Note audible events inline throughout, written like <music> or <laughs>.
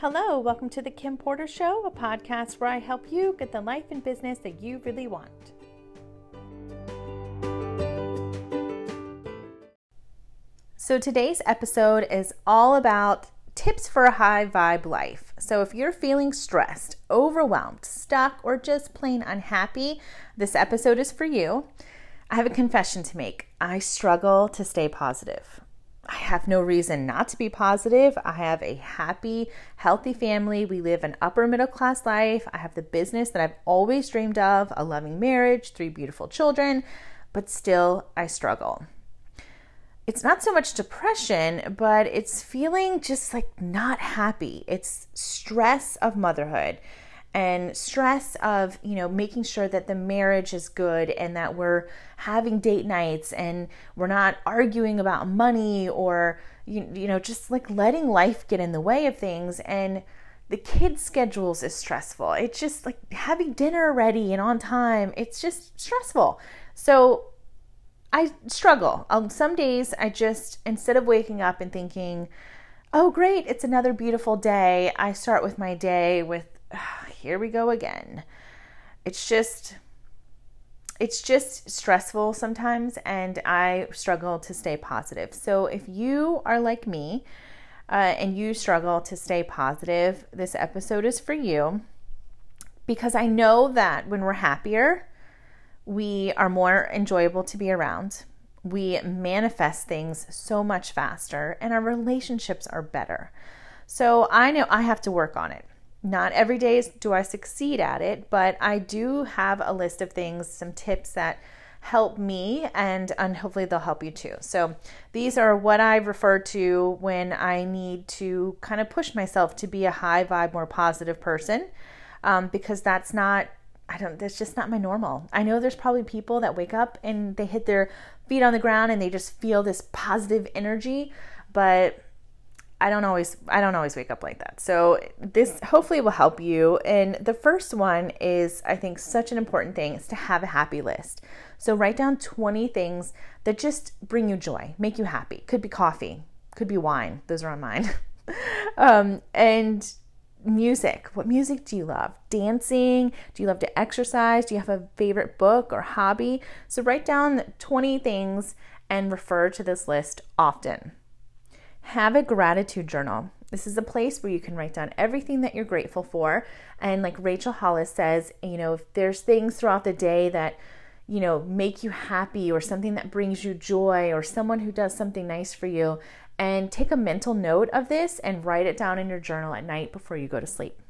Hello, welcome to the Kim Porter Show, a podcast where I help you get the life and business that you really want. So, today's episode is all about tips for a high vibe life. So, if you're feeling stressed, overwhelmed, stuck, or just plain unhappy, this episode is for you. I have a confession to make. I struggle to stay positive. I have no reason not to be positive. I have a happy, healthy family. We live an upper middle class life. I have the business that I've always dreamed of, a loving marriage, three beautiful children, but still I struggle. It's not so much depression, but it's feeling just like not happy. It's stress of motherhood and stress of you know making sure that the marriage is good and that we're having date nights and we're not arguing about money or you, you know just like letting life get in the way of things. And the kids schedules is stressful. It's just like having dinner ready and on time it's just stressful. So i struggle. Um, some days i just instead of waking up and thinking oh great it's another beautiful day i start with my day with here we go again. It's just it's just stressful sometimes and I struggle to stay positive. So if you are like me uh, and you struggle to stay positive, this episode is for you because I know that when we're happier, we are more enjoyable to be around. We manifest things so much faster and our relationships are better. So I know I have to work on it not every day do I succeed at it, but I do have a list of things, some tips that help me and, and hopefully they'll help you too. So these are what I refer to when I need to kind of push myself to be a high vibe, more positive person um, because that's not. I don't, that's just not my normal. I know there's probably people that wake up and they hit their feet on the ground and they just feel this positive energy, but I don't always I don't always wake up like that. So this hopefully will help you. And the first one is I think such an important thing is to have a happy list. So write down 20 things that just bring you joy, make you happy. Could be coffee, could be wine. Those are on mine. <laughs> um, and music. What music do you love? Dancing? Do you love to exercise? Do you have a favorite book or hobby? So write down 20 things and refer to this list often. Have a gratitude journal. This is a place where you can write down everything that you're grateful for. And like Rachel Hollis says, you know, if there's things throughout the day that, you know, make you happy or something that brings you joy or someone who does something nice for you, and take a mental note of this and write it down in your journal at night before you go to sleep.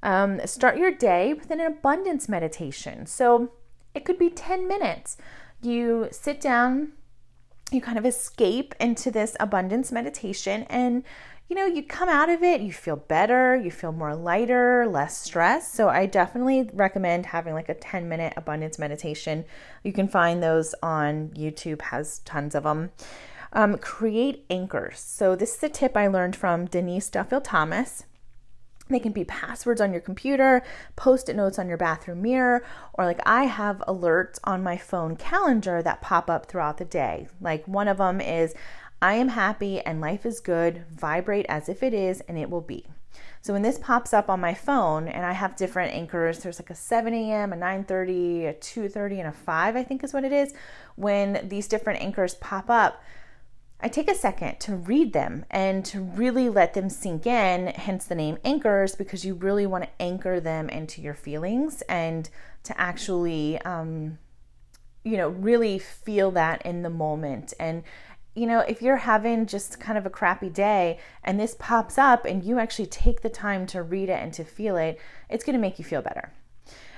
Um, start your day with an abundance meditation. So it could be 10 minutes. You sit down, you kind of escape into this abundance meditation and you know, you come out of it, you feel better, you feel more lighter, less stress. So, I definitely recommend having like a 10 minute abundance meditation. You can find those on YouTube, has tons of them. Um, create anchors. So, this is a tip I learned from Denise Duffield Thomas. They can be passwords on your computer, post it notes on your bathroom mirror, or like I have alerts on my phone calendar that pop up throughout the day. Like one of them is, I am happy and life is good, vibrate as if it is and it will be. So when this pops up on my phone and I have different anchors, there's like a 7 a.m., a 9:30, a 2:30, and a 5, I think is what it is. When these different anchors pop up, I take a second to read them and to really let them sink in, hence the name anchors, because you really want to anchor them into your feelings and to actually, um, you know, really feel that in the moment. And, you know, if you're having just kind of a crappy day and this pops up and you actually take the time to read it and to feel it, it's going to make you feel better.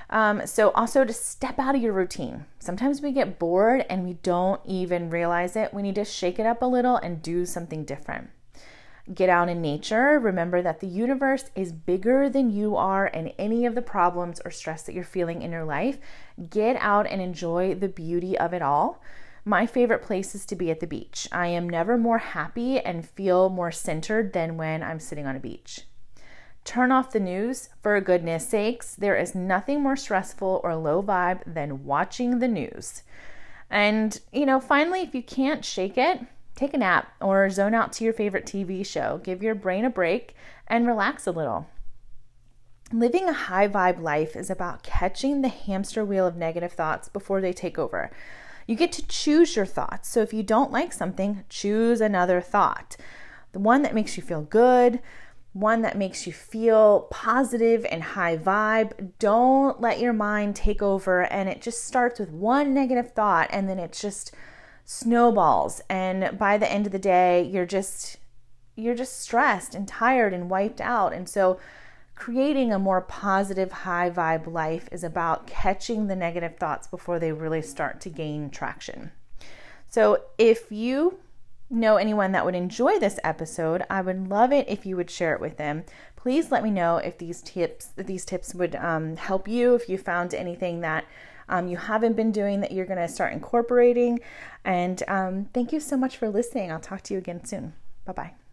Um, so, also to step out of your routine. Sometimes we get bored and we don't even realize it. We need to shake it up a little and do something different. Get out in nature. Remember that the universe is bigger than you are and any of the problems or stress that you're feeling in your life. Get out and enjoy the beauty of it all. My favorite place is to be at the beach. I am never more happy and feel more centered than when I'm sitting on a beach. Turn off the news, for goodness sakes. There is nothing more stressful or low vibe than watching the news. And, you know, finally, if you can't shake it, Take a nap or zone out to your favorite TV show. Give your brain a break and relax a little. Living a high vibe life is about catching the hamster wheel of negative thoughts before they take over. You get to choose your thoughts. So if you don't like something, choose another thought. The one that makes you feel good, one that makes you feel positive and high vibe. Don't let your mind take over. And it just starts with one negative thought and then it just snowballs. And by the end of the day you're just you're just stressed and tired and wiped out. And so creating a more positive high vibe life is about catching the negative thoughts before they really start to gain traction. So if you know anyone that would enjoy this episode i would love it if you would share it with them please let me know if these tips these tips would um, help you if you found anything that um, you haven't been doing that you're going to start incorporating. And um, thank you so much for listening. I'll talk to you again soon. Bye bye.